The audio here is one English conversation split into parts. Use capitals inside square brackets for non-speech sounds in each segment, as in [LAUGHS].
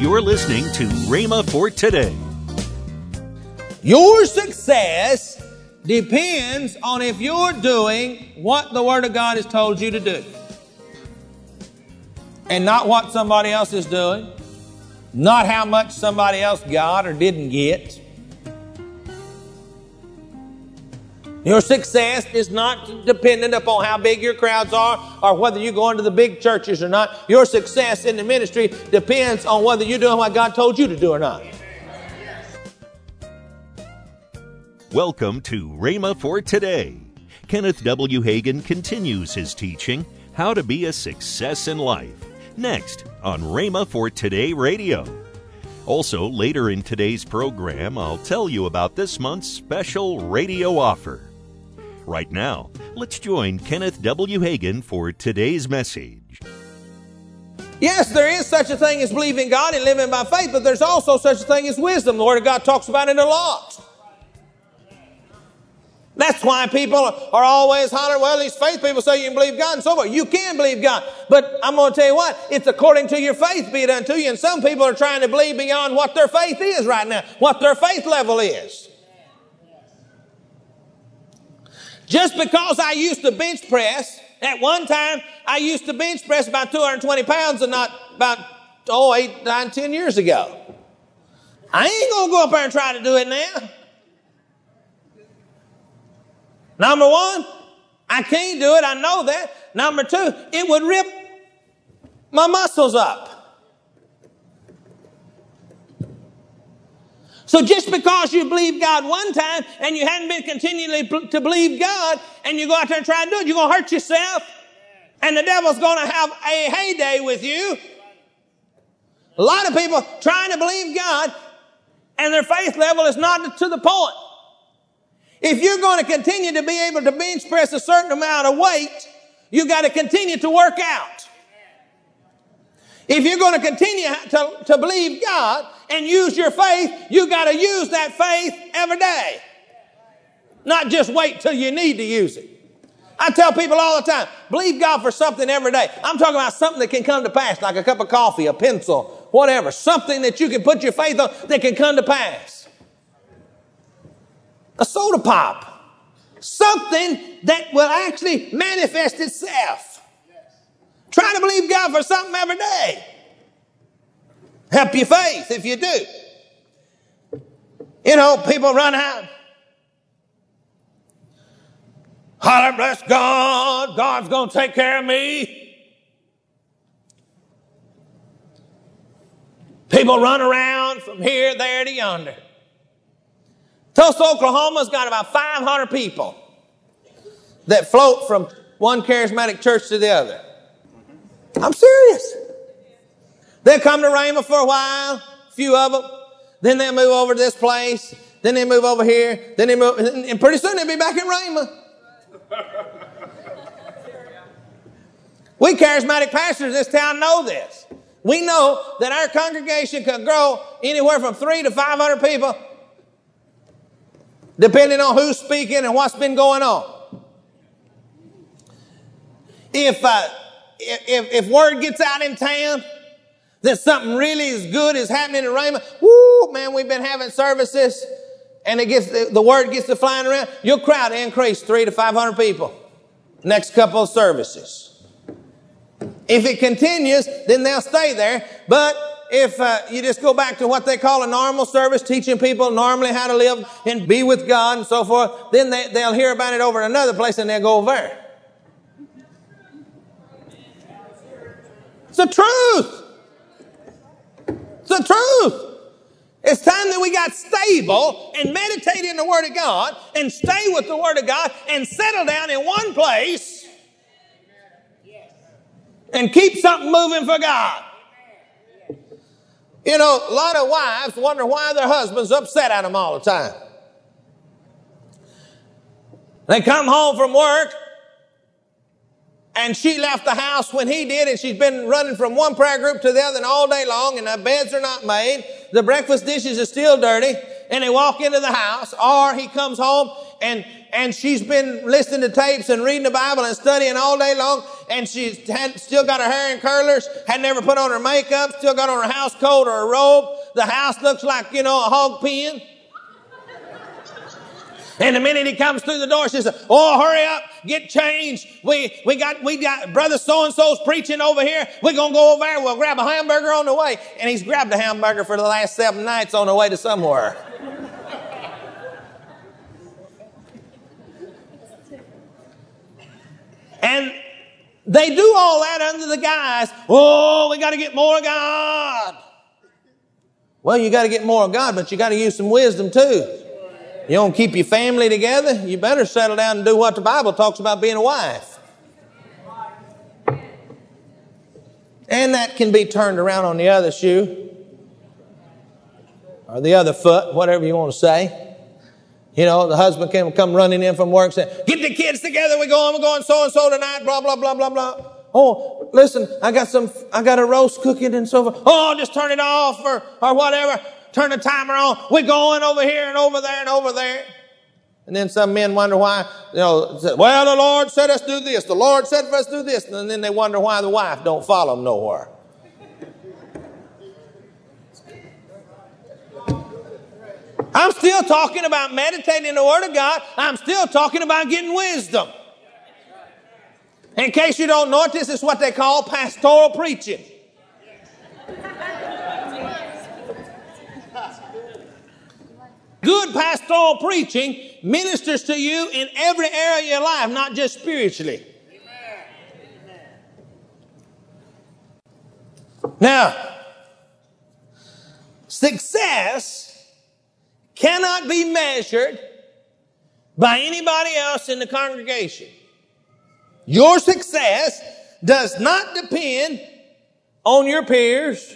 You're listening to Rhema for today. Your success depends on if you're doing what the Word of God has told you to do. And not what somebody else is doing, not how much somebody else got or didn't get. Your success is not dependent upon how big your crowds are or whether you go into the big churches or not. Your success in the ministry depends on whether you're doing what God told you to do or not. Welcome to Rhema for today. Kenneth W. Hagin continues his teaching, How to Be a Success in Life, next on Rhema for Today Radio. Also, later in today's program, I'll tell you about this month's special radio offer. Right now, let's join Kenneth W. Hagin for today's message. Yes, there is such a thing as believing God and living by faith, but there's also such a thing as wisdom. The Word of God talks about it a lot. That's why people are always hollering, well, these faith people say you can believe God and so forth. You can believe God. But I'm going to tell you what, it's according to your faith be it unto you. And some people are trying to believe beyond what their faith is right now, what their faith level is. Just because I used to bench press, at one time, I used to bench press about 220 pounds and not about, oh, eight, nine, ten years ago. I ain't to go up there and try to do it now. Number one, I can't do it. I know that. Number two, it would rip my muscles up. So just because you believe God one time and you hadn't been continually to believe God and you go out there and try to do it, you're going to hurt yourself and the devil's going to have a heyday with you. A lot of people trying to believe God and their faith level is not to the point. If you're going to continue to be able to bench press a certain amount of weight, you've got to continue to work out. If you're going to continue to, to believe God and use your faith, you got to use that faith every day. Not just wait till you need to use it. I tell people all the time, believe God for something every day. I'm talking about something that can come to pass, like a cup of coffee, a pencil, whatever. Something that you can put your faith on that can come to pass. A soda pop. Something that will actually manifest itself. Try to believe God for something every day. Help your faith if you do. You know, people run out. Holler, bless God. God's going to take care of me. People run around from here, there to yonder. Tulsa, Oklahoma's got about 500 people that float from one charismatic church to the other. I'm serious. They'll come to Rhema for a while, a few of them. Then they'll move over to this place. Then they move over here. Then they move, and pretty soon they'll be back in Rhema. we charismatic pastors in this town know this. We know that our congregation can grow anywhere from three to 500 people, depending on who's speaking and what's been going on. If, uh, if, if word gets out in town that something really is good is happening in Rhema, whoo, man, we've been having services and it gets, the, the word gets to flying around, your crowd increase three to 500 people next couple of services. If it continues, then they'll stay there. But if uh, you just go back to what they call a normal service, teaching people normally how to live and be with God and so forth, then they, they'll hear about it over in another place and they'll go over there. The truth. It's the truth. It's time that we got stable and meditate in the Word of God and stay with the Word of God and settle down in one place and keep something moving for God. You know, a lot of wives wonder why their husband's upset at them all the time. They come home from work and she left the house when he did, and she's been running from one prayer group to the other all day long, and the beds are not made. The breakfast dishes are still dirty. and they walk into the house, or he comes home and, and she's been listening to tapes and reading the Bible and studying all day long, and she's had, still got her hair in curlers, had never put on her makeup, still got on her house coat or a robe. The house looks like, you know, a hog pen. And the minute he comes through the door, she says, Oh, hurry up, get changed. We, we got, we got brother so and so's preaching over here. We're going to go over there. We'll grab a hamburger on the way. And he's grabbed a hamburger for the last seven nights on the way to somewhere. [LAUGHS] and they do all that under the guise, oh, we got to get more of God. Well, you got to get more of God, but you got to use some wisdom too. You don't keep your family together, you better settle down and do what the Bible talks about being a wife. And that can be turned around on the other shoe or the other foot, whatever you want to say. You know, the husband can come running in from work saying, Get the kids together, we're going, we're going so and so tonight, blah, blah, blah, blah, blah. Oh, listen, I got some, I got a roast cooking and so forth. Oh, just turn it off or, or whatever turn the timer on. We're going over here and over there and over there. And then some men wonder why, you know, well, the Lord said us do this. The Lord said for us do this. And then they wonder why the wife don't follow them nowhere. I'm still talking about meditating the Word of God. I'm still talking about getting wisdom. In case you don't know it, this is what they call pastoral preaching. Good pastoral preaching ministers to you in every area of your life, not just spiritually. Now, success cannot be measured by anybody else in the congregation. Your success does not depend on your peers.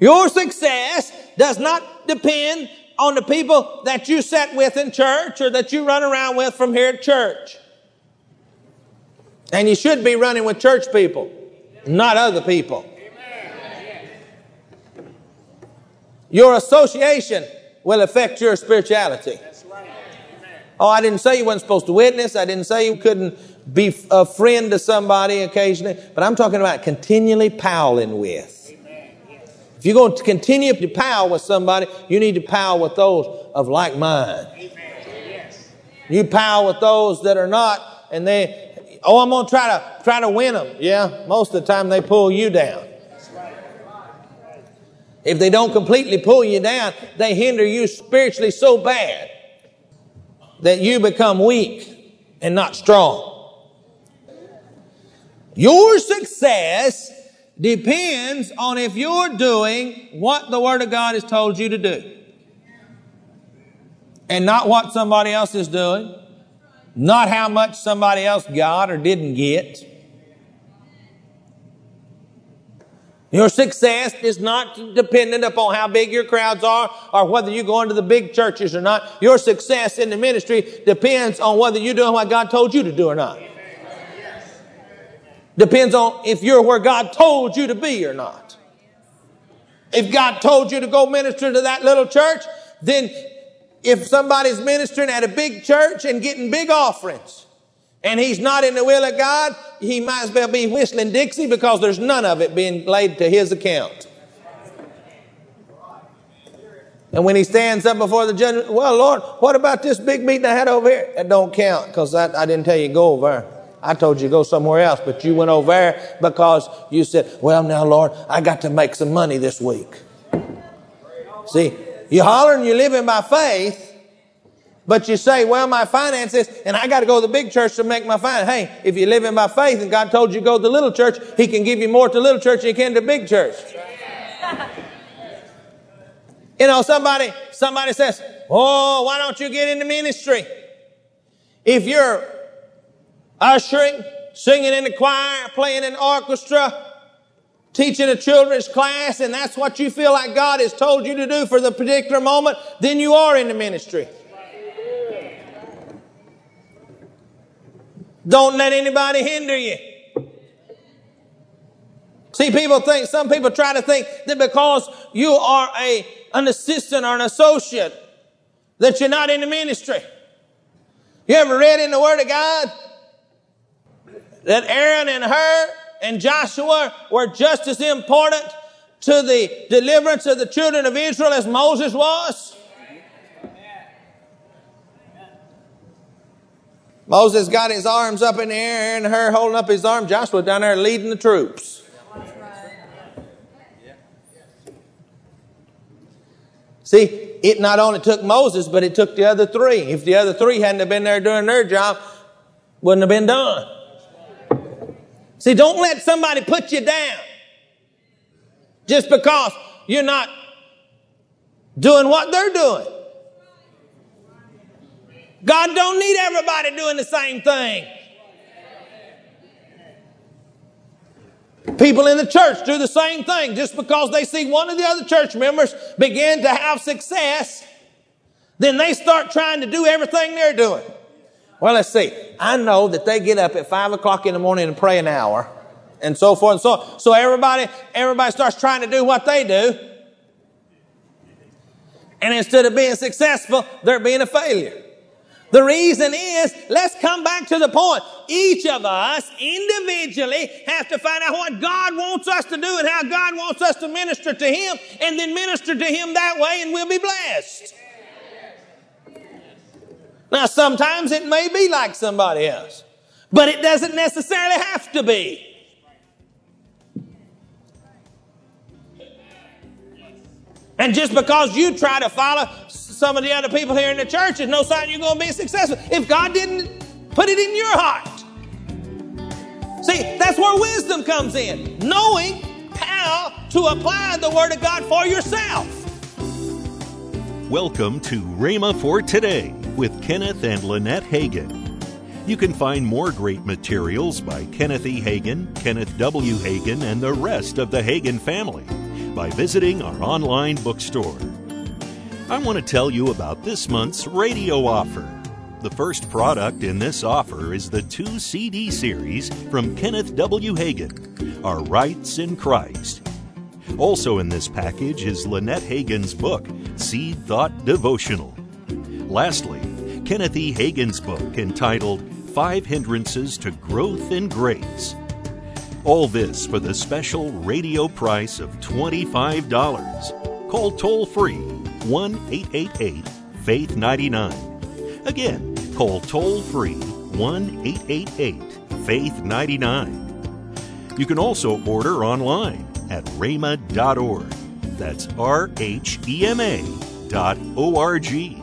Your success does not depend on the people that you sat with in church or that you run around with from here at church. And you should be running with church people, not other people. Your association will affect your spirituality. Oh, I didn't say you weren't supposed to witness. I didn't say you couldn't be a friend to somebody occasionally. But I'm talking about continually palling with. If you're going to continue to pal with somebody, you need to pal with those of like mind. You pal with those that are not, and they, oh, I'm going to try to try to win them. Yeah, most of the time they pull you down. If they don't completely pull you down, they hinder you spiritually so bad that you become weak and not strong. Your success depends on if you're doing what the Word of God has told you to do. And not what somebody else is doing. Not how much somebody else got or didn't get. Your success is not dependent upon how big your crowds are or whether you go into the big churches or not. Your success in the ministry depends on whether you're doing what God told you to do or not. Depends on if you're where God told you to be or not. If God told you to go minister to that little church, then if somebody's ministering at a big church and getting big offerings, and he's not in the will of God, he might as well be whistling Dixie because there's none of it being laid to his account. And when he stands up before the judge, well, Lord, what about this big meeting I had over here? That don't count because I, I didn't tell you to go over. I told you to go somewhere else, but you went over there because you said, well, now, Lord, I got to make some money this week. See, you hollering, you're living by faith, but you say, well, my finances, and I got to go to the big church to make my finance. Hey, if you're living by faith and God told you to go to the little church, He can give you more to little church than He can to big church. you know, somebody, somebody says, oh, why don't you get into ministry? If you're ushering, singing in the choir, playing in orchestra, teaching a children's class, and that's what you feel like God has told you to do for the particular moment, then you are in the ministry. Don't let anybody hinder you. See, people think, some people try to think that because you are a, an assistant or an associate, that you're not in the ministry. You ever read in the Word of God that Aaron and Hur and Joshua were just as important to the deliverance of the children of Israel as Moses was? Moses got his arms up in the air, and Hur holding up his arm. Joshua down there leading the troops. See, it not only took Moses, but it took the other three. If the other three hadn't have been there doing their job, wouldn't have been done. See, don't let somebody put you down just because you're not doing what they're doing. God don't need everybody doing the same thing. People in the church do the same thing. Just because they see one of the other church members begin to have success, then they start trying to do everything they're doing. Well, let's see. I know that they get up at five o'clock in the morning and pray an hour and so forth and so on. So everybody, everybody starts trying to do what they do. And instead of being successful, they're being a failure. The reason is, let's come back to the point. Each of us individually have to find out what God wants us to do and how God wants us to minister to Him and then minister to Him that way and we'll be blessed. Now, sometimes it may be like somebody else, but it doesn't necessarily have to be. And just because you try to follow some of the other people here in the church is no sign you're going to be successful. If God didn't put it in your heart. See, that's where wisdom comes in. Knowing how to apply the Word of God for yourself. Welcome to Rhema for Today with Kenneth and Lynette Hagin. You can find more great materials by Kenneth E. Hagin, Kenneth W. Hagin, and the rest of the Hagin family by visiting our online bookstore. I want to tell you about this month's radio offer. The first product in this offer is the two CD series from Kenneth W. Hagin, Our Rights in Christ. Also in this package is Lynette Hagin's book, Seed Thought Devotional. Lastly, Kenneth E. Hagin's book entitled Five Hindrances to Growth in Grace. All this for the special radio price of $25. Call toll free 1 888 Faith 99. Again, call toll free 1 888 Faith 99. You can also order online at rhema.org. That's R H E M A dot O R G.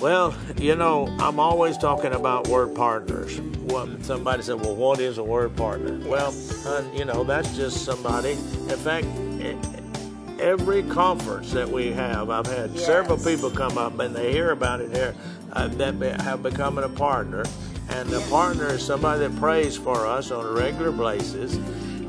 well, you know, I'm always talking about word partners. somebody said, well, what is a word partner? Well, uh, you know, that's just somebody. In fact, every conference that we have, I've had yes. several people come up and they hear about it here uh, that have become a partner. And the partner is somebody that prays for us on a regular basis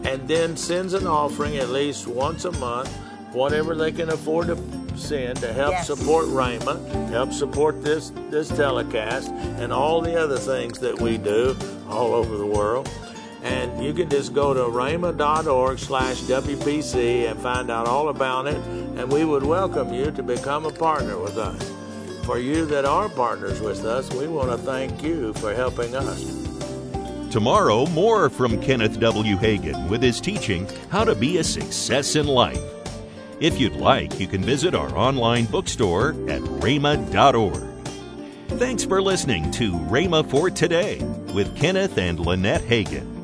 and then sends an offering at least once a month, whatever they can afford to sin to help yes. support Rhema, help support this this telecast, and all the other things that we do all over the world. And you can just go to rhema.org slash WPC and find out all about it. And we would welcome you to become a partner with us. For you that are partners with us, we want to thank you for helping us. Tomorrow, more from Kenneth W. Hagin with his teaching, How to Be a Success in Life. If you'd like, you can visit our online bookstore at rhema.org. Thanks for listening to Rhema for Today with Kenneth and Lynette Hagin.